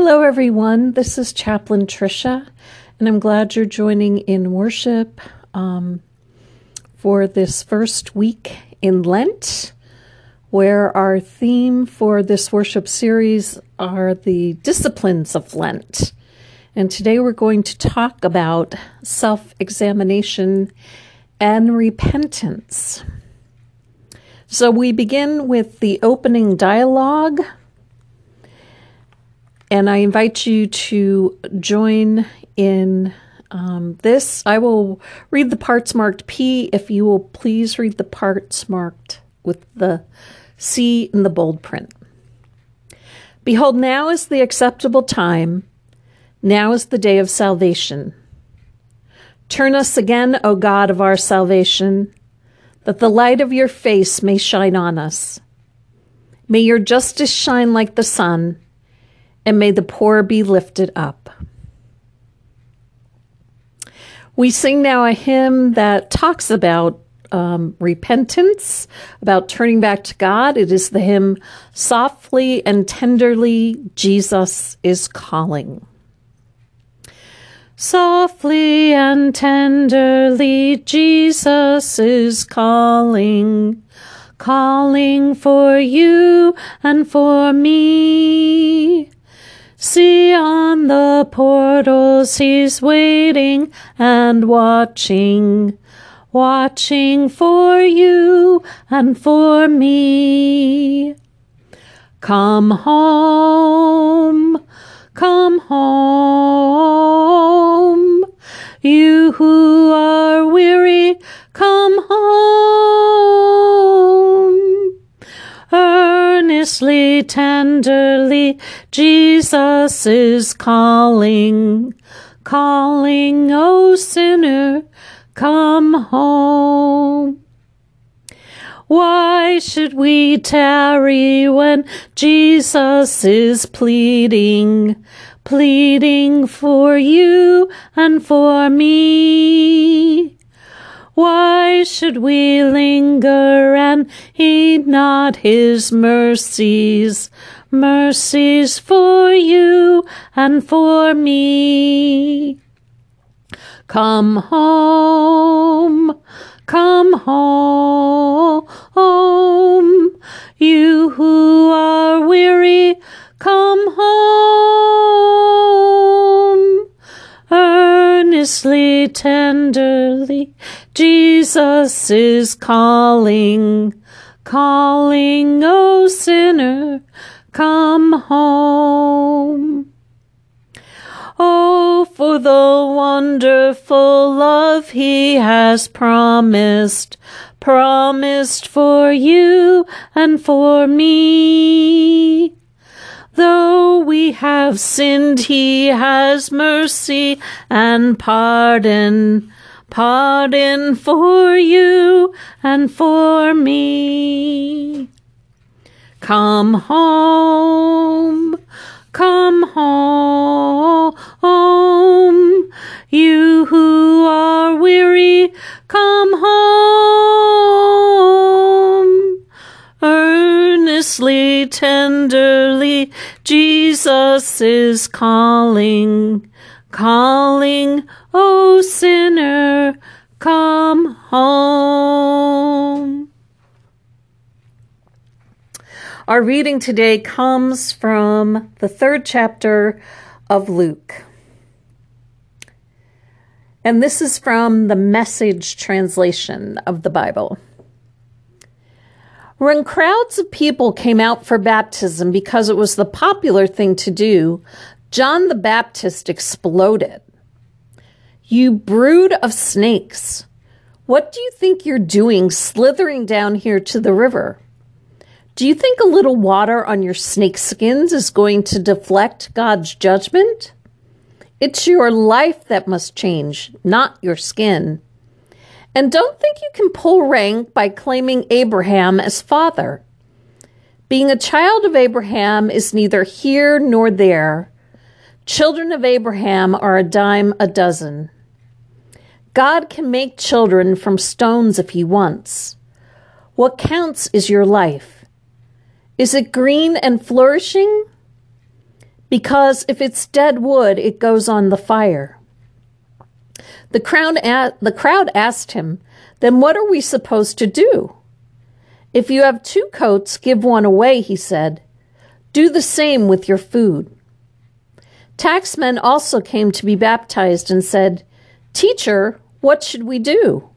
Hello, everyone. This is Chaplain Tricia, and I'm glad you're joining in worship um, for this first week in Lent, where our theme for this worship series are the disciplines of Lent. And today we're going to talk about self examination and repentance. So we begin with the opening dialogue and I invite you to join in um, this. I will read the parts marked P if you will please read the parts marked with the C in the bold print. Behold, now is the acceptable time, now is the day of salvation. Turn us again, O God of our salvation, that the light of your face may shine on us. May your justice shine like the sun and may the poor be lifted up. We sing now a hymn that talks about um, repentance, about turning back to God. It is the hymn, Softly and Tenderly, Jesus is Calling. Softly and tenderly, Jesus is calling, calling for you and for me. See on the portals he's waiting and watching, watching for you and for me. Come home, come home. You who are weary, come home. Earnestly, tenderly, Jesus is calling, calling, O sinner, come home. Why should we tarry when Jesus is pleading, pleading for you and for me? Why should we linger and heed not his mercies, mercies for you and for me? Come home, come home, you who are weary, come home. Earnestly, tenderly, Jesus is calling, calling, O sinner, come home. Oh, for the wonderful love he has promised, promised for you and for me. Though we have sinned, he has mercy and pardon, pardon for you and for me. Come home, come home, you who are weary, come home. Earnestly, tenderly, Jesus is calling, calling, oh, O sinner, Our reading today comes from the third chapter of Luke. And this is from the message translation of the Bible. When crowds of people came out for baptism because it was the popular thing to do, John the Baptist exploded. You brood of snakes, what do you think you're doing slithering down here to the river? Do you think a little water on your snake skins is going to deflect God's judgment? It's your life that must change, not your skin. And don't think you can pull rank by claiming Abraham as father. Being a child of Abraham is neither here nor there. Children of Abraham are a dime a dozen. God can make children from stones if he wants. What counts is your life. Is it green and flourishing? because if it's dead wood, it goes on the fire. The crowd, a- the crowd asked him, Then what are we supposed to do? If you have two coats, give one away, he said. Do the same with your food. Taxmen also came to be baptized and said, Teacher, what should we do?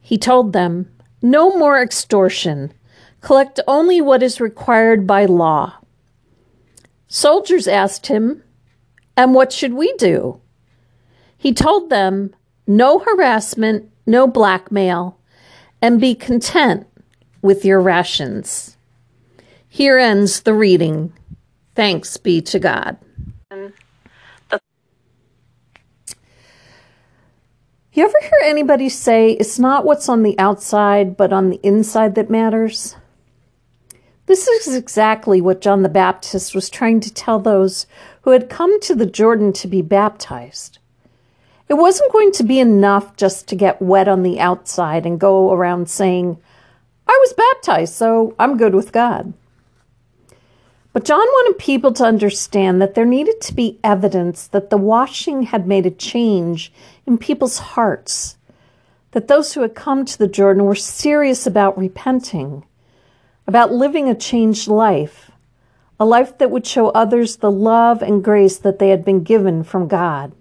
He told them, No more extortion. Collect only what is required by law. Soldiers asked him, And what should we do? He told them, No harassment, no blackmail, and be content with your rations. Here ends the reading. Thanks be to God. You ever hear anybody say it's not what's on the outside, but on the inside that matters? This is exactly what John the Baptist was trying to tell those who had come to the Jordan to be baptized. It wasn't going to be enough just to get wet on the outside and go around saying, I was baptized, so I'm good with God. But John wanted people to understand that there needed to be evidence that the washing had made a change in people's hearts, that those who had come to the Jordan were serious about repenting, about living a changed life, a life that would show others the love and grace that they had been given from God.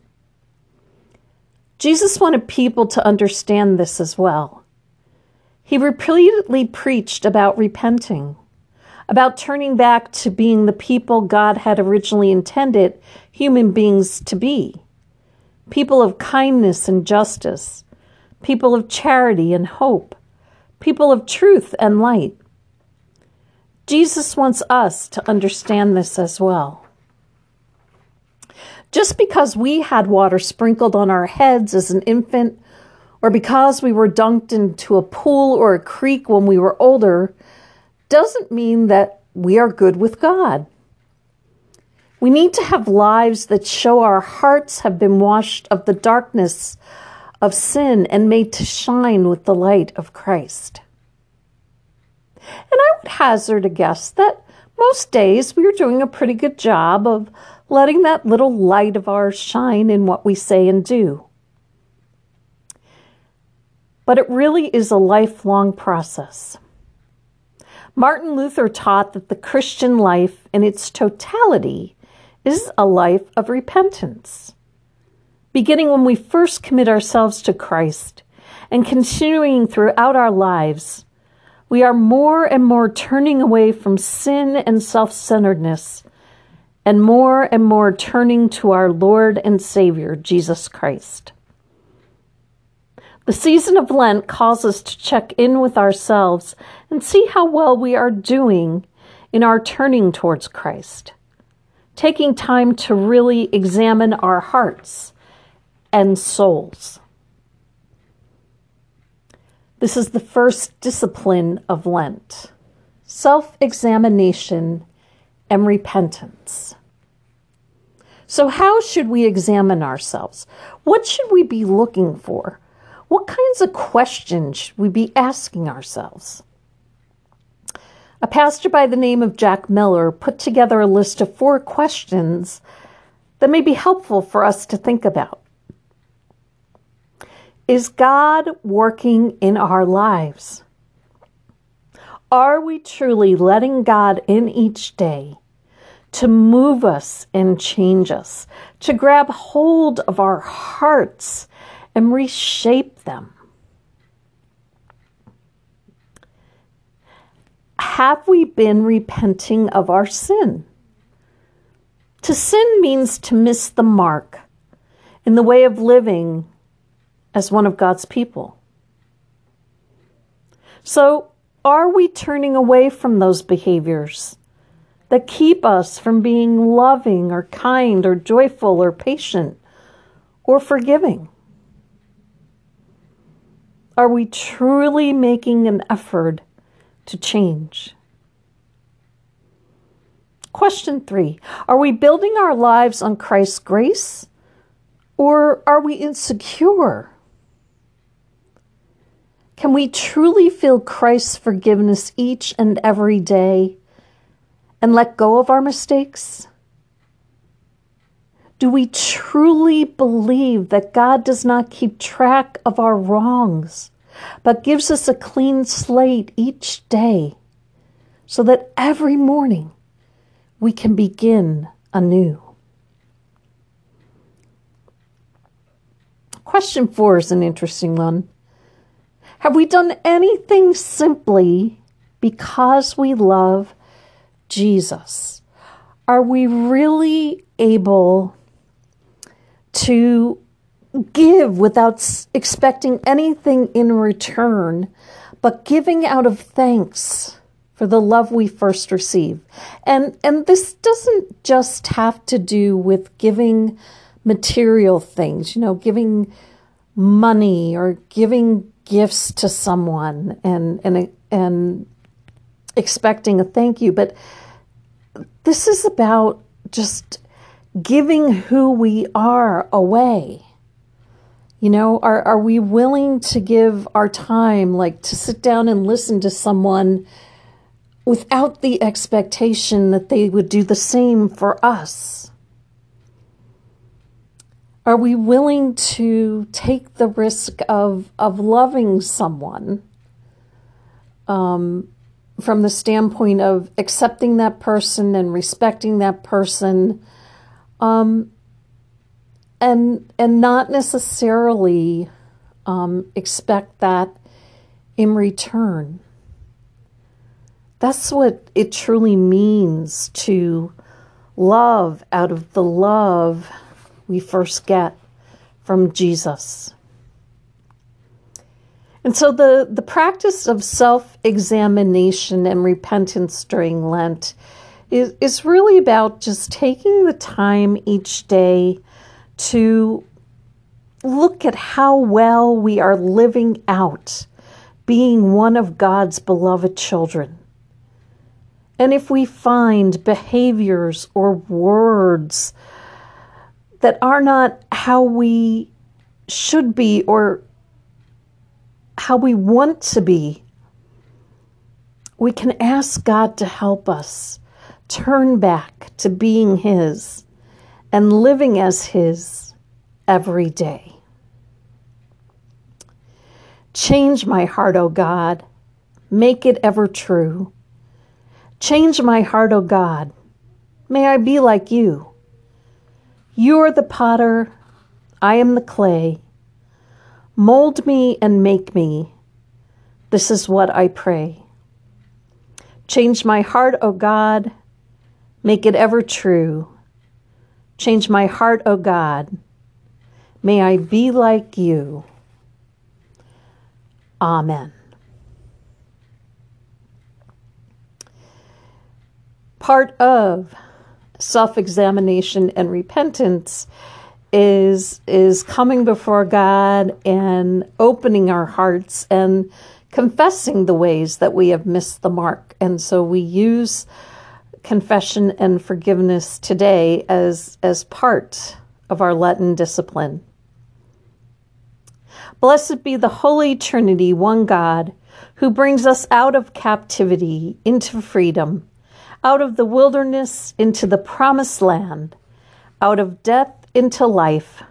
Jesus wanted people to understand this as well. He repeatedly preached about repenting about turning back to being the people God had originally intended human beings to be people of kindness and justice, people of charity and hope, people of truth and light. Jesus wants us to understand this as well. Just because we had water sprinkled on our heads as an infant, or because we were dunked into a pool or a creek when we were older, doesn't mean that we are good with God. We need to have lives that show our hearts have been washed of the darkness of sin and made to shine with the light of Christ. And I would hazard a guess that most days we are doing a pretty good job of letting that little light of ours shine in what we say and do. But it really is a lifelong process. Martin Luther taught that the Christian life in its totality is a life of repentance. Beginning when we first commit ourselves to Christ and continuing throughout our lives, we are more and more turning away from sin and self centeredness and more and more turning to our Lord and Savior, Jesus Christ. The season of Lent calls us to check in with ourselves and see how well we are doing in our turning towards Christ, taking time to really examine our hearts and souls. This is the first discipline of Lent self examination and repentance. So, how should we examine ourselves? What should we be looking for? What kinds of questions should we be asking ourselves? A pastor by the name of Jack Miller put together a list of four questions that may be helpful for us to think about. Is God working in our lives? Are we truly letting God in each day to move us and change us, to grab hold of our hearts and reshape them. Have we been repenting of our sin? To sin means to miss the mark in the way of living as one of God's people. So, are we turning away from those behaviors that keep us from being loving or kind or joyful or patient or forgiving? Are we truly making an effort to change? Question three Are we building our lives on Christ's grace or are we insecure? Can we truly feel Christ's forgiveness each and every day and let go of our mistakes? Do we truly believe that God does not keep track of our wrongs, but gives us a clean slate each day so that every morning we can begin anew? Question four is an interesting one. Have we done anything simply because we love Jesus? Are we really able to give without expecting anything in return, but giving out of thanks for the love we first receive. And and this doesn't just have to do with giving material things, you know, giving money or giving gifts to someone and and and expecting a thank you, but this is about just giving who we are away. You know, are, are we willing to give our time, like to sit down and listen to someone without the expectation that they would do the same for us? Are we willing to take the risk of, of loving someone um, from the standpoint of accepting that person and respecting that person um, and and not necessarily um, expect that in return. That's what it truly means to love out of the love we first get from Jesus. And so the, the practice of self examination and repentance during Lent is, is really about just taking the time each day to look at how well we are living out being one of God's beloved children. And if we find behaviors or words that are not how we should be or how we want to be, we can ask God to help us turn back to being His and living as His every day. Change my heart, O God. Make it ever true. Change my heart, O God. May I be like you. You are the potter, I am the clay. Mold me and make me. This is what I pray. Change my heart, O God. Make it ever true. Change my heart, O God. May I be like you. Amen. Part of self examination and repentance is is coming before God and opening our hearts and confessing the ways that we have missed the mark. And so we use confession and forgiveness today as, as part of our Lenten discipline. Blessed be the Holy Trinity, one God, who brings us out of captivity into freedom, out of the wilderness into the promised land, out of death into life.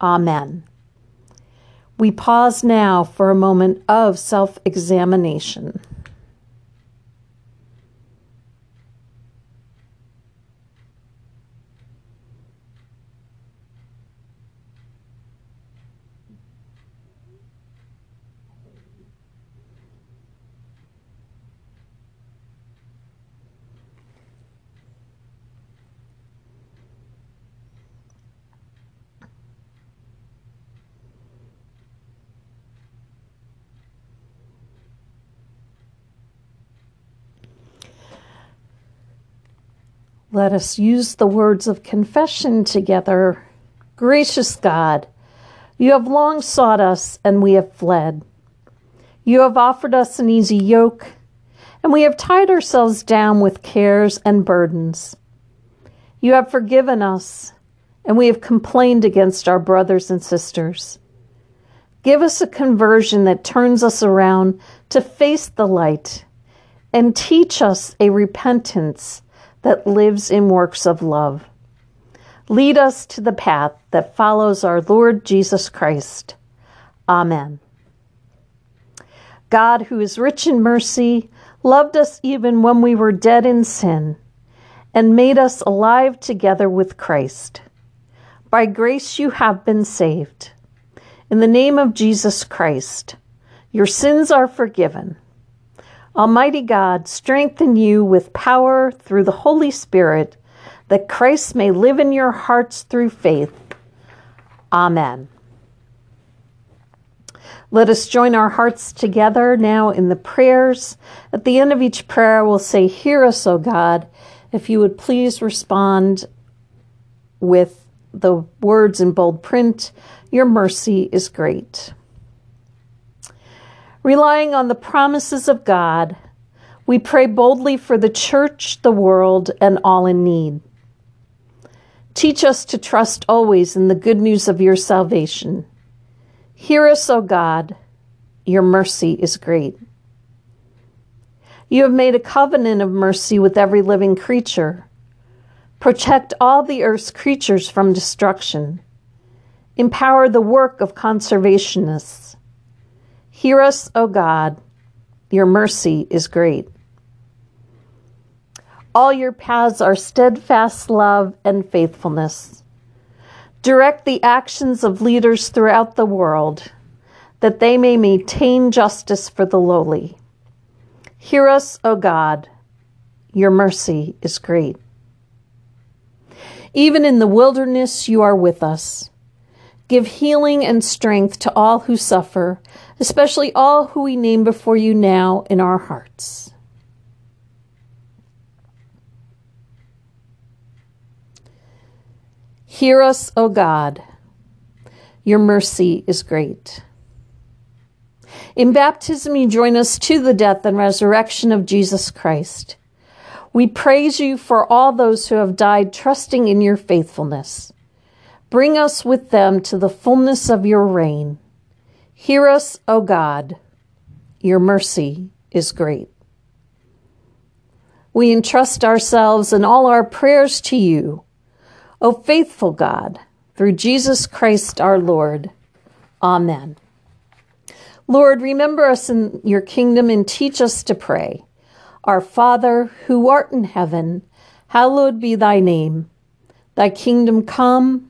Amen. We pause now for a moment of self examination. Let us use the words of confession together. Gracious God, you have long sought us and we have fled. You have offered us an easy yoke, and we have tied ourselves down with cares and burdens. You have forgiven us, and we have complained against our brothers and sisters. Give us a conversion that turns us around to face the light, and teach us a repentance that lives in works of love. Lead us to the path that follows our Lord Jesus Christ. Amen. God, who is rich in mercy, loved us even when we were dead in sin, and made us alive together with Christ. By grace you have been saved. In the name of Jesus Christ, your sins are forgiven. Almighty God, strengthen you with power through the Holy Spirit that Christ may live in your hearts through faith. Amen. Let us join our hearts together now in the prayers. At the end of each prayer, we'll say, Hear us, O God. If you would please respond with the words in bold print, Your mercy is great. Relying on the promises of God, we pray boldly for the church, the world, and all in need. Teach us to trust always in the good news of your salvation. Hear us, O God, your mercy is great. You have made a covenant of mercy with every living creature. Protect all the earth's creatures from destruction. Empower the work of conservationists. Hear us, O God, your mercy is great. All your paths are steadfast love and faithfulness. Direct the actions of leaders throughout the world, that they may maintain justice for the lowly. Hear us, O God, your mercy is great. Even in the wilderness, you are with us. Give healing and strength to all who suffer, especially all who we name before you now in our hearts. Hear us, O God. Your mercy is great. In baptism, you join us to the death and resurrection of Jesus Christ. We praise you for all those who have died trusting in your faithfulness. Bring us with them to the fullness of your reign. Hear us, O God. Your mercy is great. We entrust ourselves and all our prayers to you O faithful God, through Jesus Christ our Lord. Amen. Lord, remember us in your kingdom and teach us to pray. Our Father, who art in heaven, hallowed be thy name. Thy kingdom come,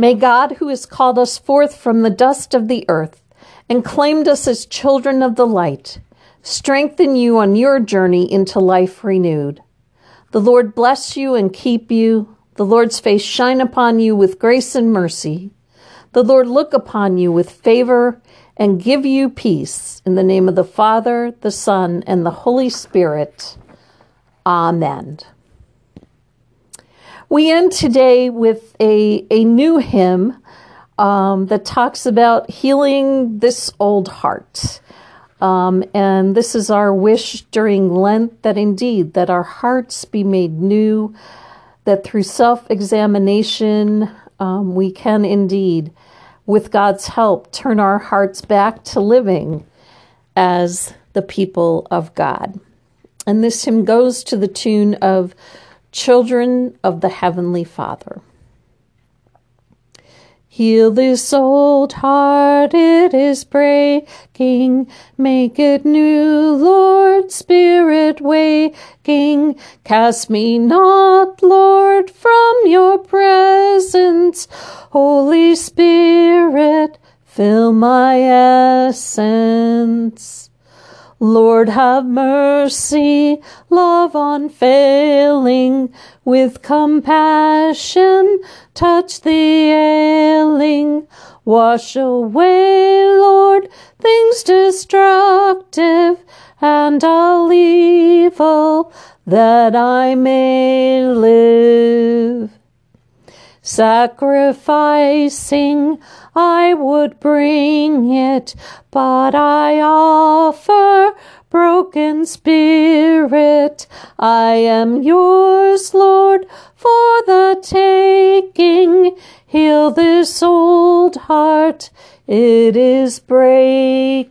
May God, who has called us forth from the dust of the earth and claimed us as children of the light, strengthen you on your journey into life renewed. The Lord bless you and keep you. The Lord's face shine upon you with grace and mercy. The Lord look upon you with favor and give you peace. In the name of the Father, the Son, and the Holy Spirit. Amen. We end today with a, a new hymn um, that talks about healing this old heart. Um, and this is our wish during Lent that indeed that our hearts be made new, that through self-examination um, we can indeed, with God's help, turn our hearts back to living as the people of God. And this hymn goes to the tune of Children of the Heavenly Father. Heal this old heart, it is breaking. Make it new, Lord, Spirit waking. Cast me not, Lord, from your presence. Holy Spirit, fill my essence. Lord, have mercy, love unfailing, with compassion, touch the ailing. Wash away, Lord, things destructive and all evil, that I may live. Sacrificing, I would bring it, but I offer broken spirit. I am yours, Lord, for the taking. Heal this old heart, it is breaking.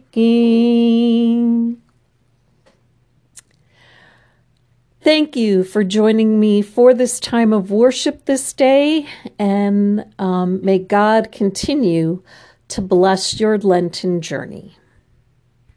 Thank you for joining me for this time of worship this day, and um, may God continue to bless your Lenten journey.